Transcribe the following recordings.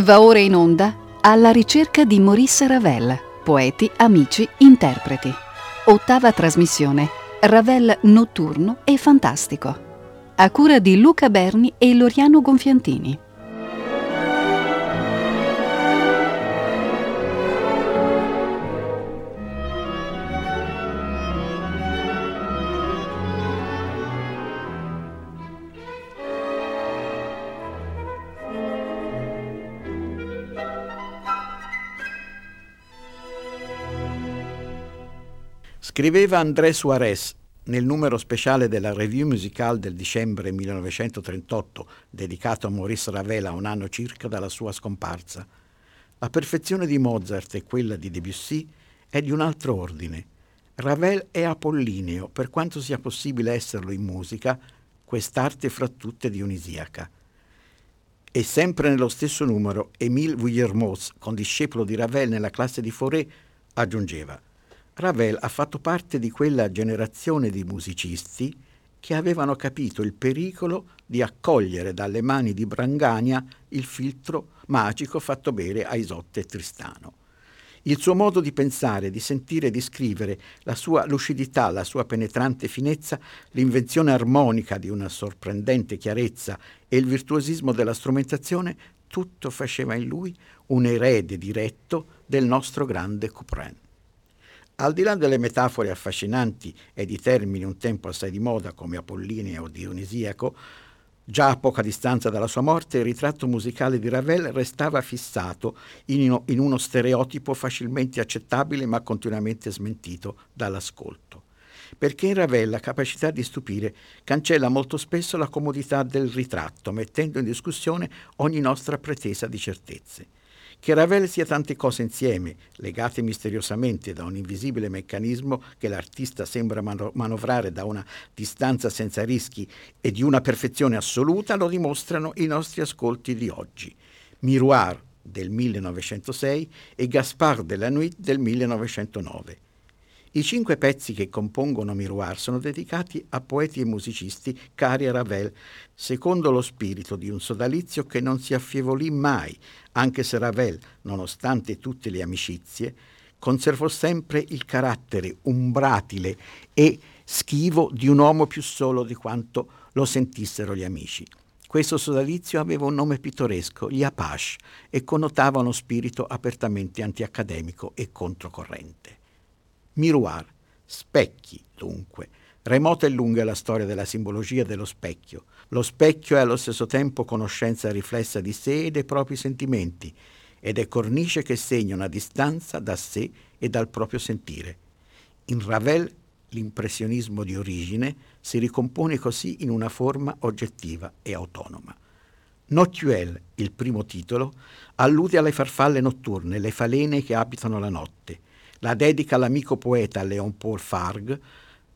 Va ora in onda alla ricerca di Maurice Ravel, poeti, amici, interpreti. Ottava trasmissione, Ravel notturno e fantastico. A cura di Luca Berni e Loriano Gonfiantini. Scriveva André Suarez nel numero speciale della Revue Musicale del dicembre 1938, dedicato a Maurice Ravel a un anno circa dalla sua scomparsa. La perfezione di Mozart e quella di Debussy è di un altro ordine. Ravel è apollineo, per quanto sia possibile esserlo in musica, quest'arte fra tutte dionisiaca. E sempre nello stesso numero, Émile Vuillermoz, condiscepolo di Ravel nella classe di Fauré, aggiungeva Ravel ha fatto parte di quella generazione di musicisti che avevano capito il pericolo di accogliere dalle mani di Brangagna il filtro magico fatto bere a Isotte e Tristano. Il suo modo di pensare, di sentire di scrivere, la sua lucidità, la sua penetrante finezza, l'invenzione armonica di una sorprendente chiarezza e il virtuosismo della strumentazione, tutto faceva in lui un erede diretto del nostro grande Couperin. Al di là delle metafore affascinanti e di termini un tempo assai di moda come apollineo o dionisiaco, già a poca distanza dalla sua morte il ritratto musicale di Ravel restava fissato in uno stereotipo facilmente accettabile ma continuamente smentito dall'ascolto. Perché in Ravel la capacità di stupire cancella molto spesso la comodità del ritratto, mettendo in discussione ogni nostra pretesa di certezze. Che Ravel sia tante cose insieme, legate misteriosamente da un invisibile meccanismo che l'artista sembra mano- manovrare da una distanza senza rischi e di una perfezione assoluta, lo dimostrano i nostri ascolti di oggi. Miroir del 1906 e Gaspard de la Nuit del 1909. I cinque pezzi che compongono Miroir sono dedicati a poeti e musicisti cari a Ravel, secondo lo spirito di un sodalizio che non si affievolì mai, anche se Ravel, nonostante tutte le amicizie, conservò sempre il carattere umbratile e schivo di un uomo più solo di quanto lo sentissero gli amici. Questo sodalizio aveva un nome pittoresco, gli Apache, e connotava uno spirito apertamente antiaccademico e controcorrente. Miroir, specchi, dunque. Remota e lunga è la storia della simbologia dello specchio. Lo specchio è allo stesso tempo conoscenza riflessa di sé e dei propri sentimenti, ed è cornice che segna una distanza da sé e dal proprio sentire. In Ravel l'impressionismo di origine si ricompone così in una forma oggettiva e autonoma. Noctuel, il primo titolo, allude alle farfalle notturne, le falene che abitano la notte, la dedica all'amico poeta Léon Paul Fargue,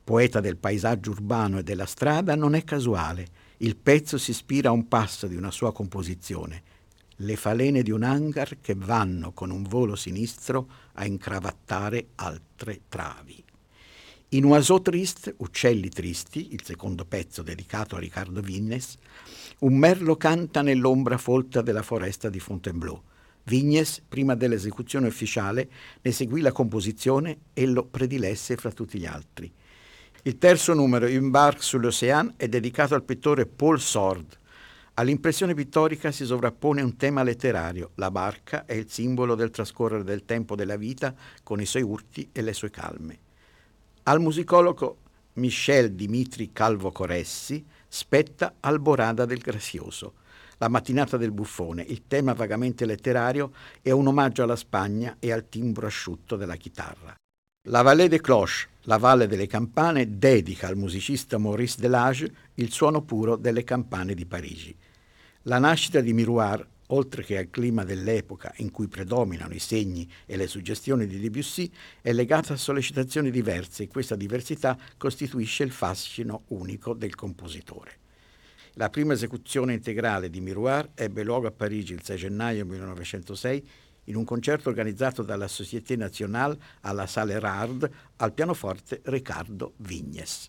poeta del paesaggio urbano e della strada, non è casuale. Il pezzo si ispira a un passo di una sua composizione, le falene di un hangar che vanno con un volo sinistro a incravattare altre travi. In Oiseau Triste, Uccelli Tristi, il secondo pezzo dedicato a Riccardo Vignes, un merlo canta nell'ombra folta della foresta di Fontainebleau. Vignes, prima dell'esecuzione ufficiale, ne seguì la composizione e lo predilesse fra tutti gli altri. Il terzo numero, Un barque sur l'Océan, è dedicato al pittore Paul Sord. All'impressione pittorica si sovrappone un tema letterario. La barca è il simbolo del trascorrere del tempo della vita con i suoi urti e le sue calme. Al musicologo Michel Dimitri Calvo Coressi spetta Alborada del Grazioso la mattinata del buffone, il tema vagamente letterario è un omaggio alla Spagna e al timbro asciutto della chitarra. La Vallée des Cloches, la Valle delle Campane, dedica al musicista Maurice Delage il suono puro delle campane di Parigi. La nascita di Miroir, oltre che al clima dell'epoca in cui predominano i segni e le suggestioni di Debussy, è legata a sollecitazioni diverse e questa diversità costituisce il fascino unico del compositore. La prima esecuzione integrale di Miroir ebbe luogo a Parigi il 6 gennaio 1906 in un concerto organizzato dalla Société Nationale alla Salle Erard al pianoforte Riccardo Vignes.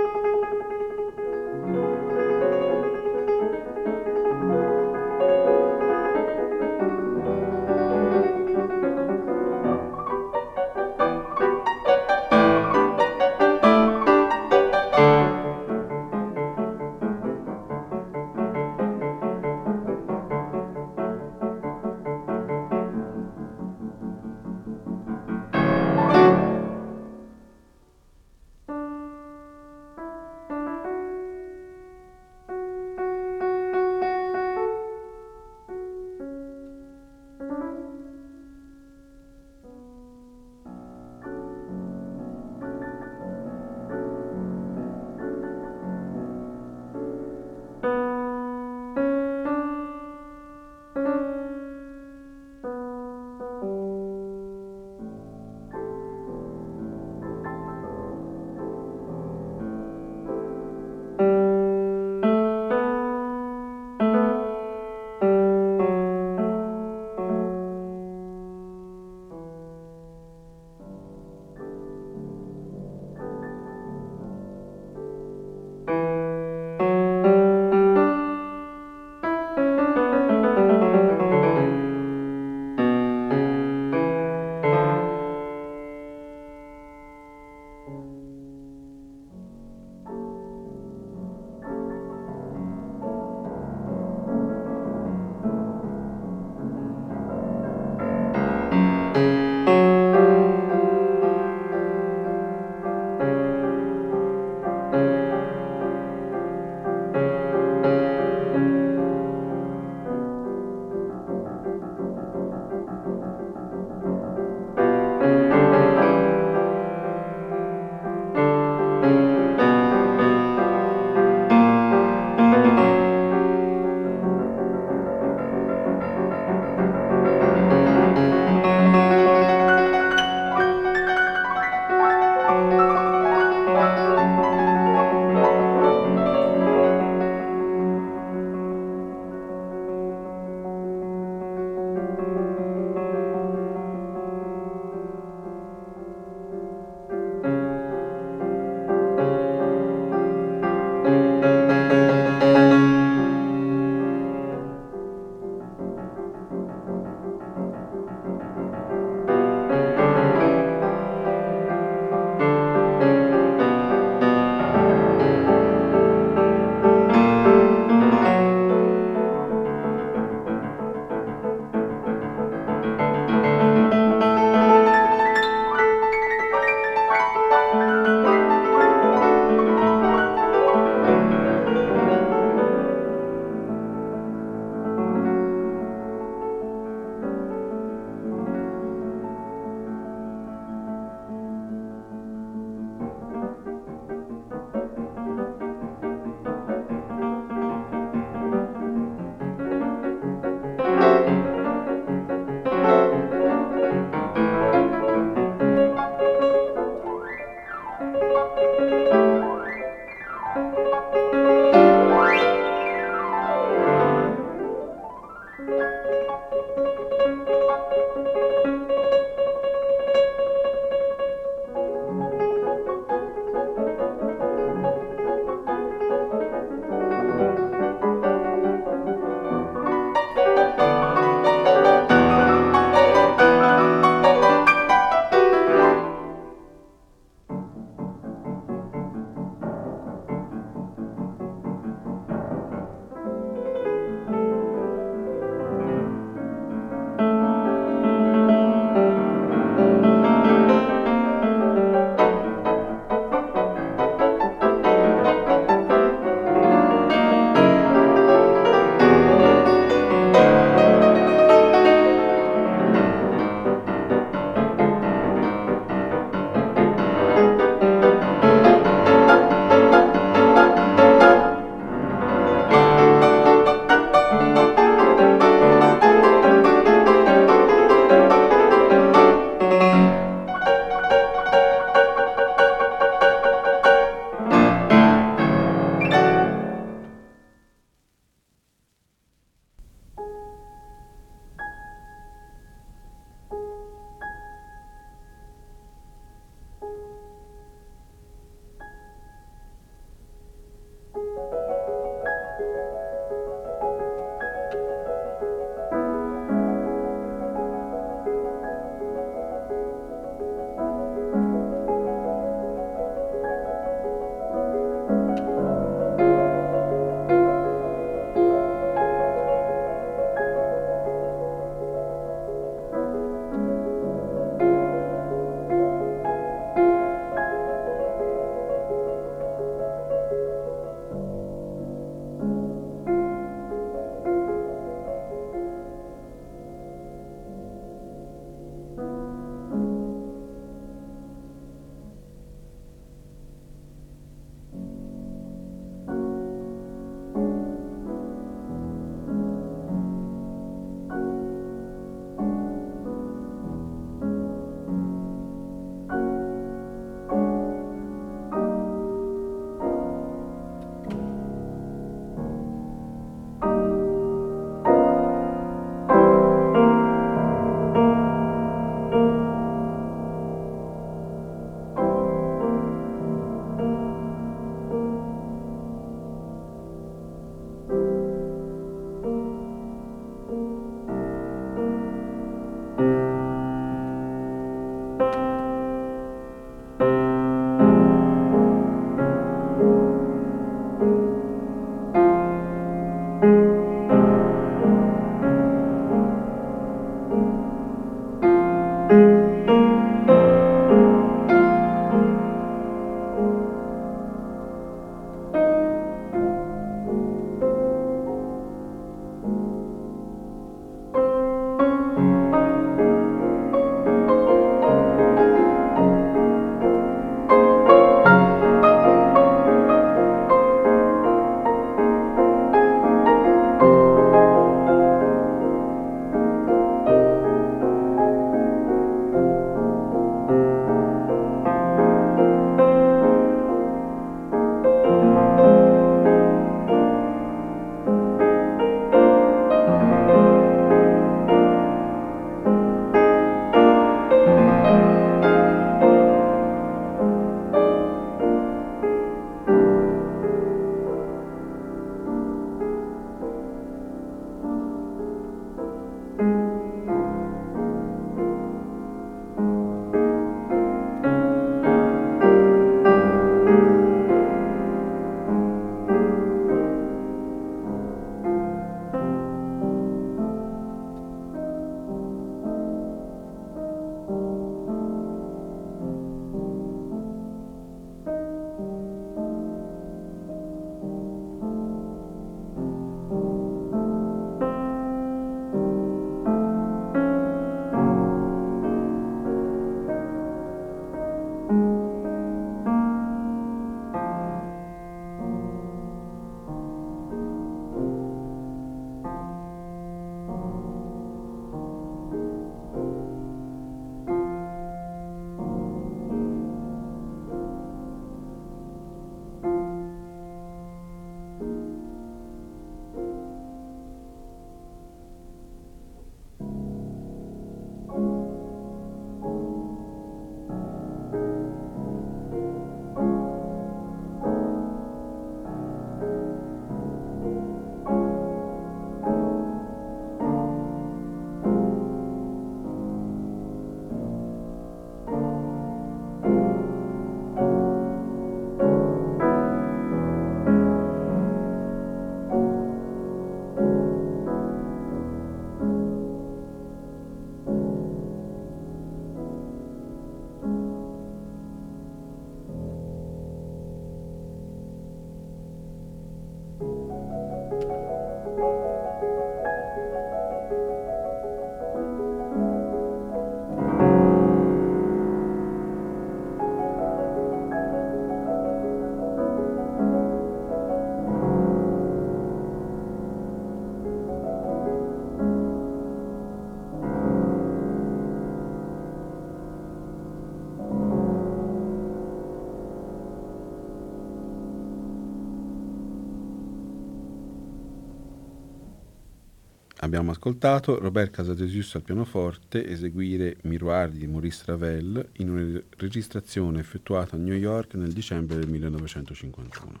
Abbiamo ascoltato Robert Casadesus al pianoforte eseguire Miroir di Maurice Ravel in una registrazione effettuata a New York nel dicembre del 1951.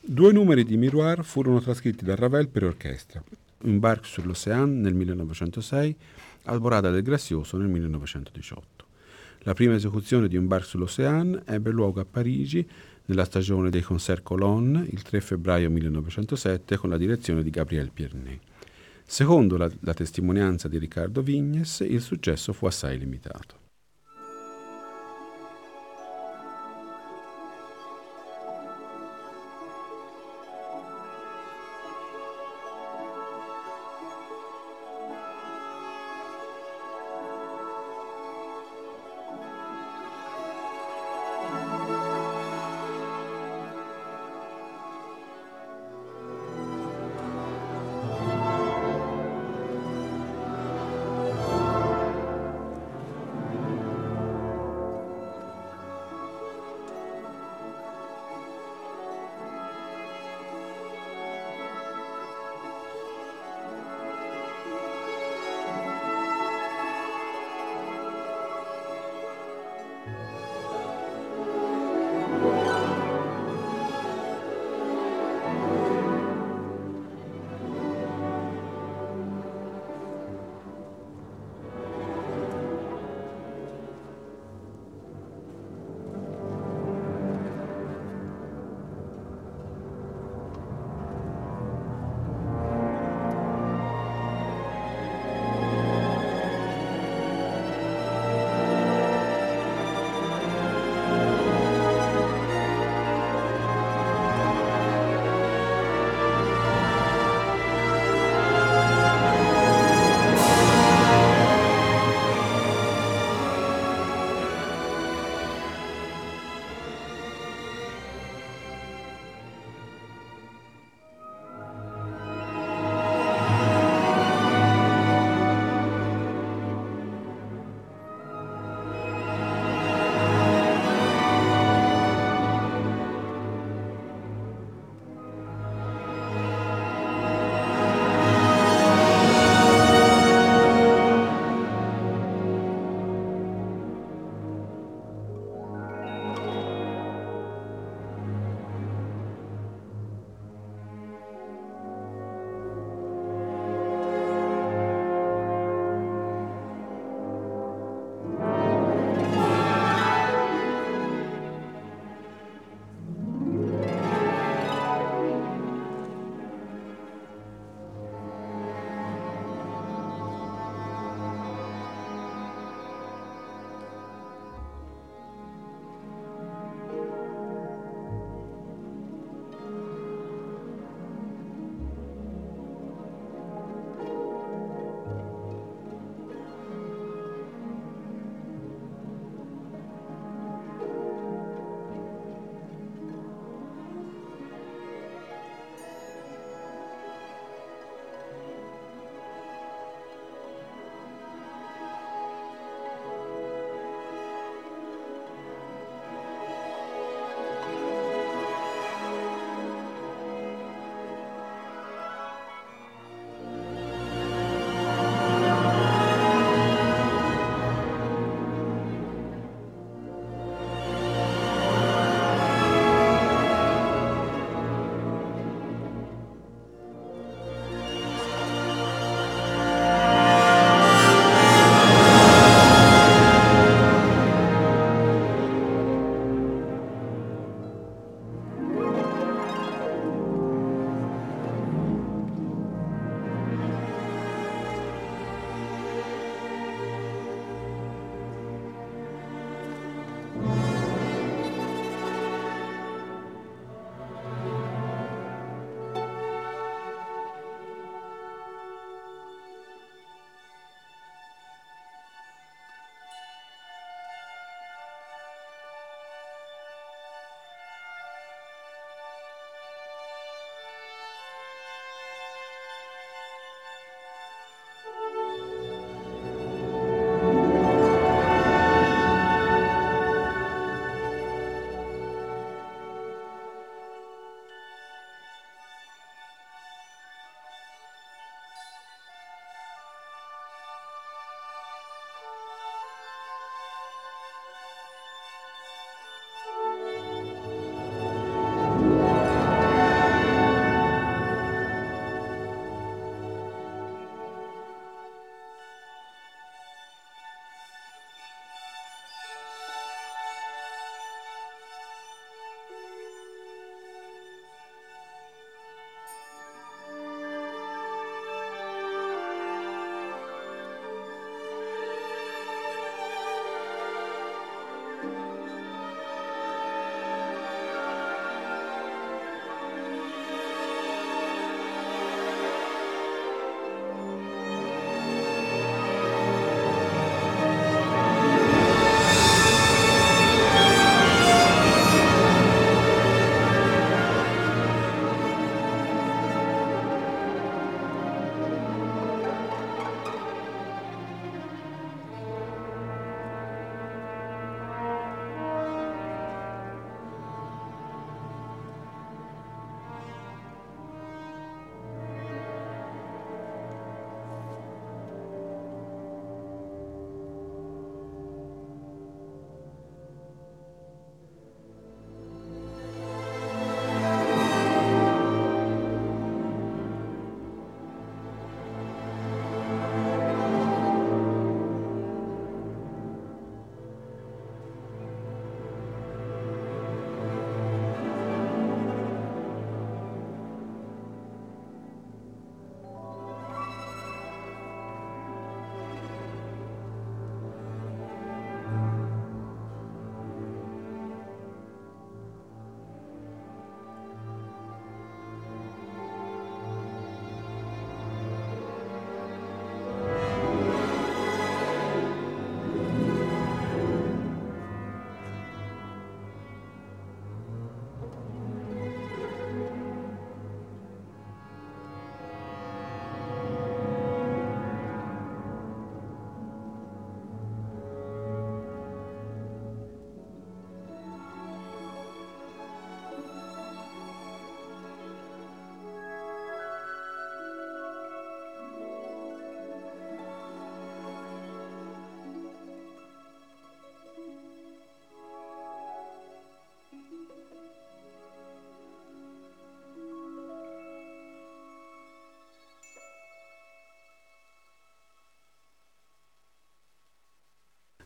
Due numeri di Miroir furono trascritti da Ravel per orchestra, Un barque sur l'Océan nel 1906, Alborada del Grazioso nel 1918. La prima esecuzione di Un barque sur l'Océan ebbe luogo a Parigi nella stagione dei Concert Colonne il 3 febbraio 1907 con la direzione di Gabriel Piernet. Secondo la, la testimonianza di Riccardo Vignes, il successo fu assai limitato.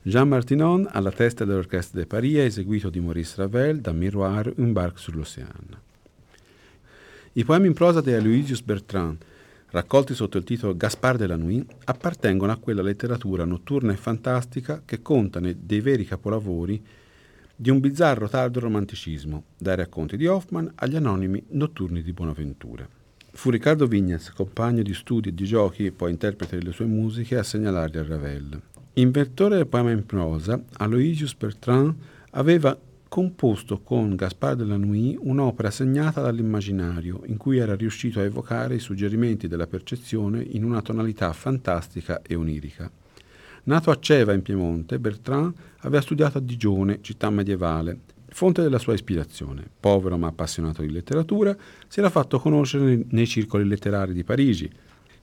Jean Martinon alla testa dell'Orchestra de Paris ha eseguito di Maurice Ravel da Miroir Un barque sur l'Océan. I poemi in prosa di Aloysius Bertrand, raccolti sotto il titolo Gaspard de la Nuit, appartengono a quella letteratura notturna e fantastica che conta dei veri capolavori di un bizzarro tardo romanticismo, dai racconti di Hoffman agli anonimi notturni di Bonaventura. Fu Riccardo Vignes, compagno di studi e di giochi e poi interprete delle sue musiche, a segnalargli a Ravel. Inventore del poema in prosa, Aloysius Bertrand aveva composto con Gaspard de la Nuit un'opera segnata dall'immaginario, in cui era riuscito a evocare i suggerimenti della percezione in una tonalità fantastica e onirica. Nato a Ceva in Piemonte, Bertrand aveva studiato a Digione, città medievale, fonte della sua ispirazione. Povero ma appassionato di letteratura, si era fatto conoscere nei circoli letterari di Parigi.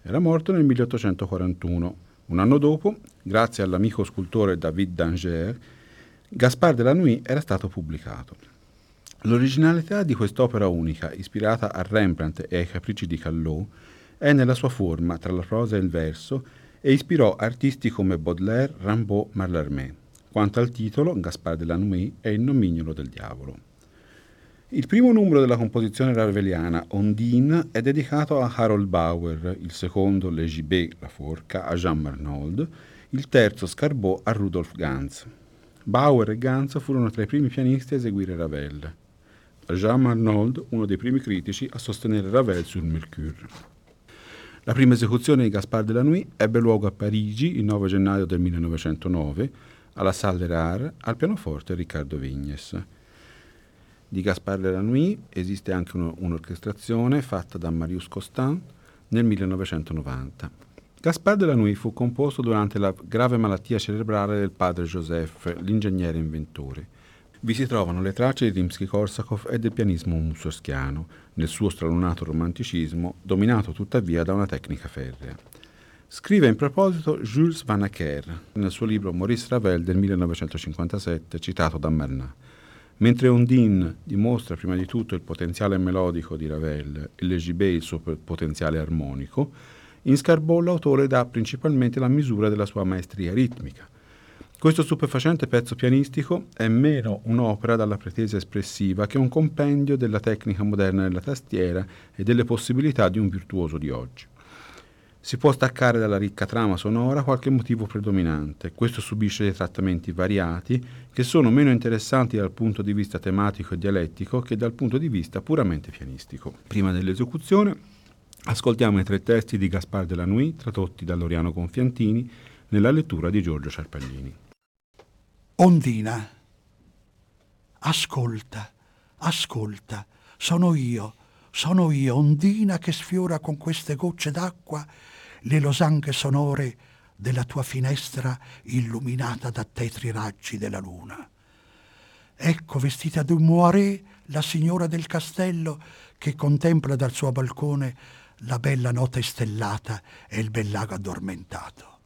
Era morto nel 1841 un anno dopo, grazie all'amico scultore David Danger, Gaspard de la Nuit era stato pubblicato. L'originalità di quest'opera unica, ispirata a Rembrandt e ai capricci di Callot, è nella sua forma tra la prosa e il verso e ispirò artisti come Baudelaire, Rimbaud, Mallarmé. Quanto al titolo, Gaspard de la Nuit è il nomignolo del diavolo. Il primo numero della composizione raveliana, Ondine, è dedicato a Harold Bauer, il secondo, Le Gibet, la forca, a Jean Marnold, il terzo, Scarbot, a Rudolf Ganz. Bauer e Ganz furono tra i primi pianisti a eseguire Ravel. Jean Marnold, uno dei primi critici a sostenere Ravel sul Mercure. La prima esecuzione di Gaspard de la Nuit ebbe luogo a Parigi il 9 gennaio del 1909 alla Salle Rare al pianoforte Riccardo Vignes. Di Gaspard de la Nuit esiste anche uno, un'orchestrazione fatta da Marius Costin nel 1990. Gaspard de la Nuit fu composto durante la grave malattia cerebrale del padre Joseph, l'ingegnere inventore. Vi si trovano le tracce di Rimsky-Korsakov e del pianismo mussorskiano, nel suo stralunato romanticismo, dominato tuttavia da una tecnica ferrea. Scrive in proposito Jules Van Acker nel suo libro Maurice Ravel del 1957, citato da Marnat. Mentre Ondine dimostra prima di tutto il potenziale melodico di Ravel e Legibé il suo potenziale armonico, in Scarbot l'autore dà principalmente la misura della sua maestria ritmica. Questo stupefacente pezzo pianistico è meno un'opera dalla pretesa espressiva che un compendio della tecnica moderna della tastiera e delle possibilità di un virtuoso di oggi. Si può staccare dalla ricca trama sonora qualche motivo predominante. Questo subisce dei trattamenti variati che sono meno interessanti dal punto di vista tematico e dialettico che dal punto di vista puramente pianistico. Prima dell'esecuzione ascoltiamo i tre testi di Gaspard de la Nuit tradotti da Loriano Confiantini nella lettura di Giorgio Ciarpaglini. Ondina, ascolta, ascolta, sono io, sono io, ondina che sfiora con queste gocce d'acqua le losanghe sonore della tua finestra illuminata da tetri raggi della luna. Ecco vestita d'un moiré la signora del castello che contempla dal suo balcone la bella notte stellata e il bel lago addormentato.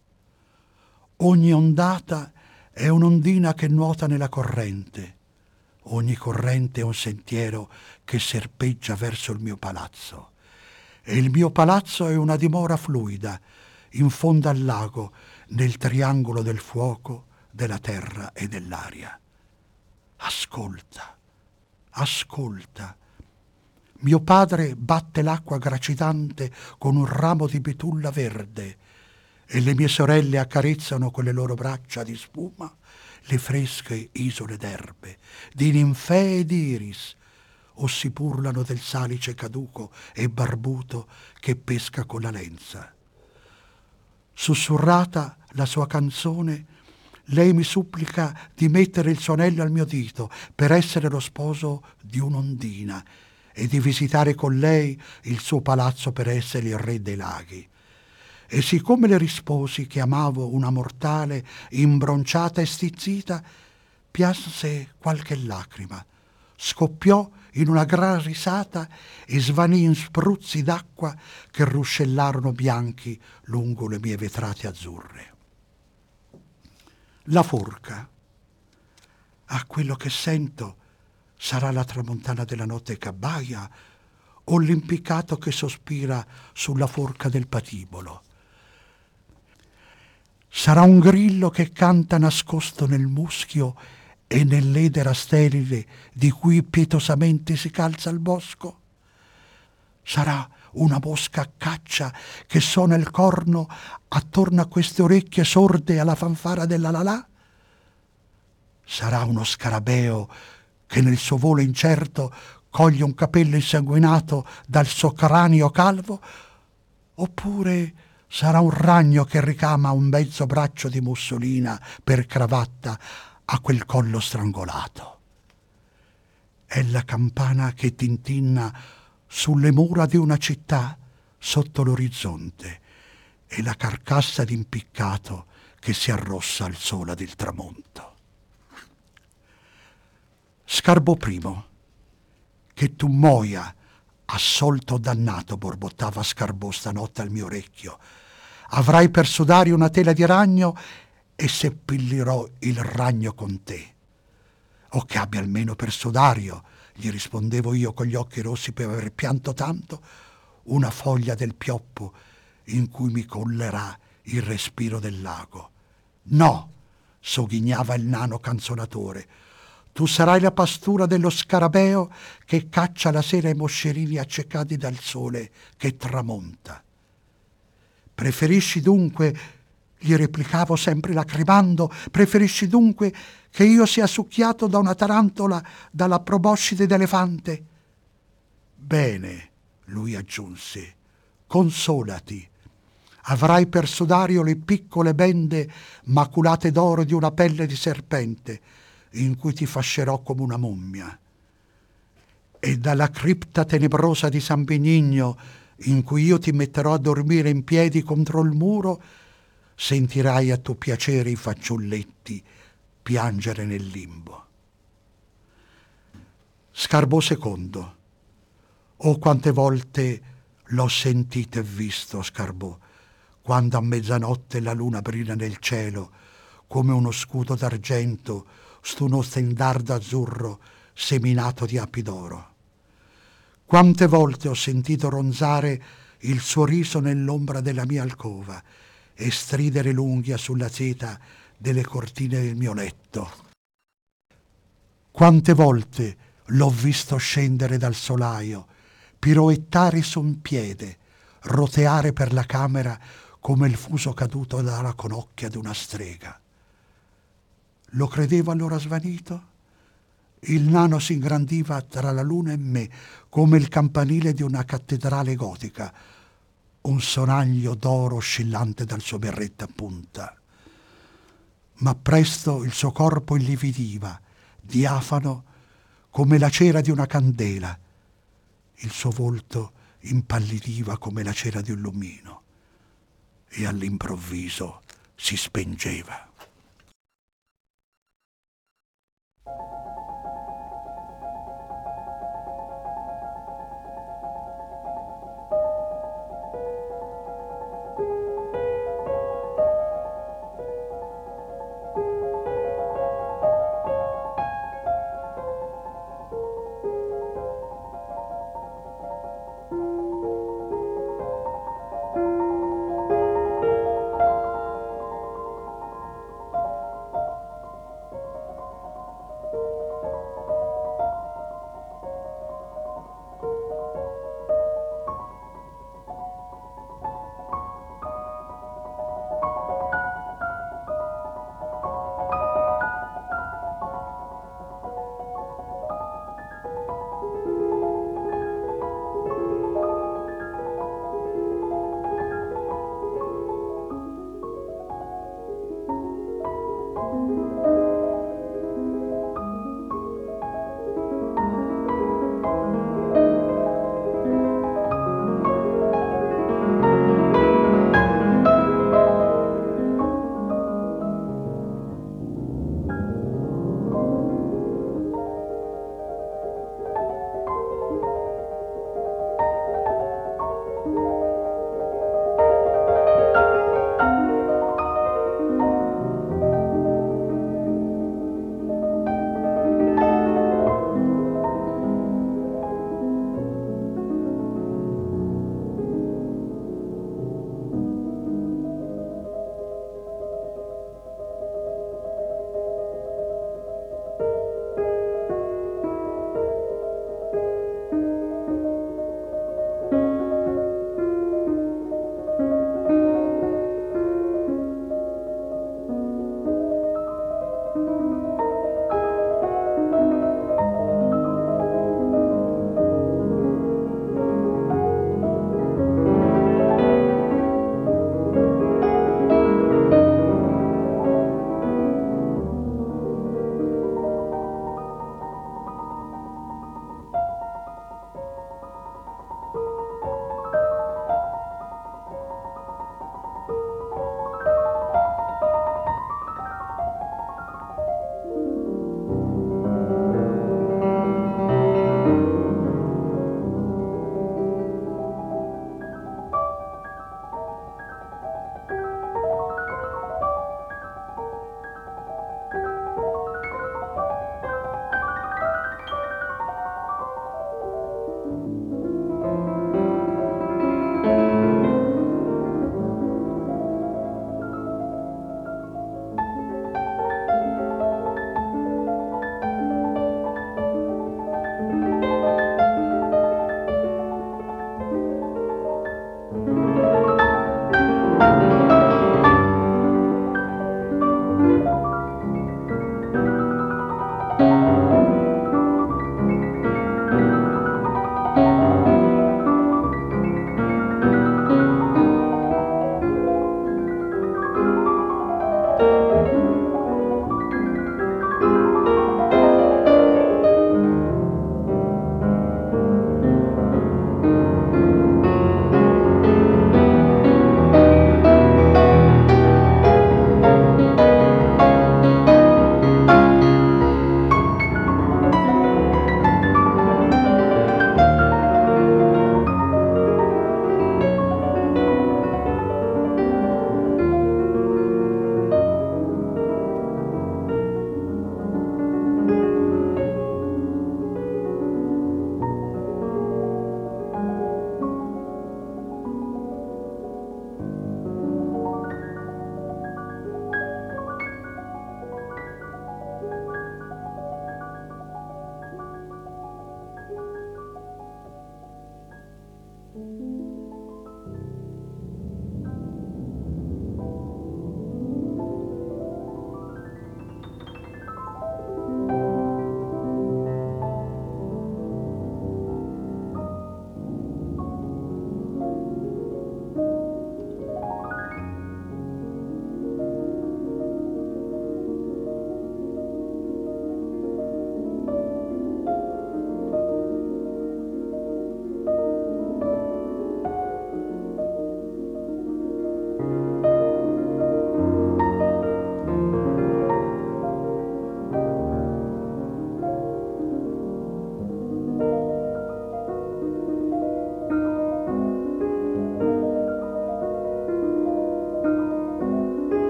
Ogni ondata è un'ondina che nuota nella corrente, ogni corrente è un sentiero che serpeggia verso il mio palazzo e il mio palazzo è una dimora fluida, in fondo al lago, nel triangolo del fuoco, della terra e dell'aria. Ascolta, ascolta. Mio padre batte l'acqua gracidante con un ramo di betulla verde e le mie sorelle accarezzano con le loro braccia di spuma le fresche isole d'erbe, di ninfee ed iris, o si burlano del salice caduco e barbuto che pesca con la lenza. Sussurrata la sua canzone, lei mi supplica di mettere il suo anello al mio dito per essere lo sposo di un'ondina e di visitare con lei il suo palazzo per essere il re dei laghi. E siccome le risposi che amavo una mortale imbronciata e stizzita, pianse qualche lacrima, scoppiò in una gran risata e svanì in spruzzi d'acqua che ruscellarono bianchi lungo le mie vetrate azzurre. La forca. A quello che sento sarà la tramontana della notte che abbaia o l'impiccato che sospira sulla forca del patibolo. Sarà un grillo che canta nascosto nel muschio e nell'edera sterile di cui pietosamente si calza il bosco? Sarà una mosca a caccia che suona il corno attorno a queste orecchie sorde alla fanfara della lalà? Sarà uno scarabeo che nel suo volo incerto coglie un capello insanguinato dal suo cranio calvo? Oppure sarà un ragno che ricama un mezzo braccio di mussolina per cravatta a quel collo strangolato? È la campana che tintinna sulle mura di una città sotto l'orizzonte e la carcassa d'impiccato che si arrossa al sole del tramonto. Scarbo primo, che tu muoia, assolto dannato, borbottava Scarbò stanotte al mio orecchio. Avrai per sudario una tela di ragno e seppellirò il ragno con te. O che abbia almeno per sudario, gli rispondevo io con gli occhi rossi per aver pianto tanto, una foglia del pioppo in cui mi collerà il respiro del lago. No, sogghignava il nano canzonatore, tu sarai la pastura dello scarabeo che caccia la sera i moscerini accecati dal sole che tramonta. Preferisci dunque, gli replicavo sempre lacrimando, preferisci dunque che io sia succhiato da una tarantola dalla proboscide d'elefante? Bene, lui aggiunse, consolati. Avrai per sudario le piccole bende maculate d'oro di una pelle di serpente, in cui ti fascerò come una mummia. E dalla cripta tenebrosa di San Benigno, in cui io ti metterò a dormire in piedi contro il muro, sentirai a tuo piacere i fanciulletti piangere nel limbo. Scarbò secondo. Oh, quante volte l'ho sentito e visto, Scarbò, quando a mezzanotte la luna brilla nel cielo come uno scudo d'argento stu uno stendardo azzurro seminato di api d'oro. Quante volte ho sentito ronzare il suo riso nell'ombra della mia alcova e stridere l'unghia sulla seta delle cortine del mio letto. Quante volte l'ho visto scendere dal solaio, piroettare su un piede, roteare per la camera come il fuso caduto dalla conocchia di una strega. Lo credevo allora svanito? Il nano si ingrandiva tra la luna e me come il campanile di una cattedrale gotica, un sonaglio d'oro oscillante dal suo berretto a punta. Ma presto il suo corpo illividiva, diafano come la cera di una candela. Il suo volto impallidiva come la cera di un lumino e all'improvviso si spengeva.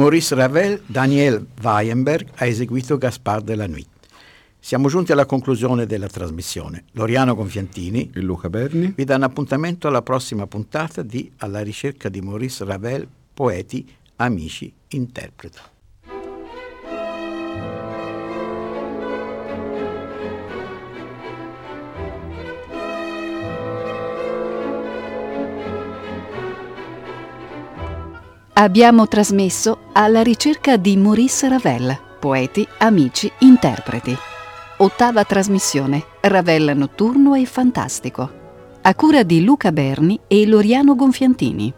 Maurice Ravel, Daniel Weinberg ha eseguito Gaspard de la Nuit. Siamo giunti alla conclusione della trasmissione. Loriano Gonfiantini e Luca Berni vi danno appuntamento alla prossima puntata di Alla ricerca di Maurice Ravel, poeti, amici, interpreta. Abbiamo trasmesso Alla ricerca di Maurice Ravel, poeti, amici, interpreti. Ottava trasmissione, Ravel notturno e fantastico. A cura di Luca Berni e Loriano Gonfiantini.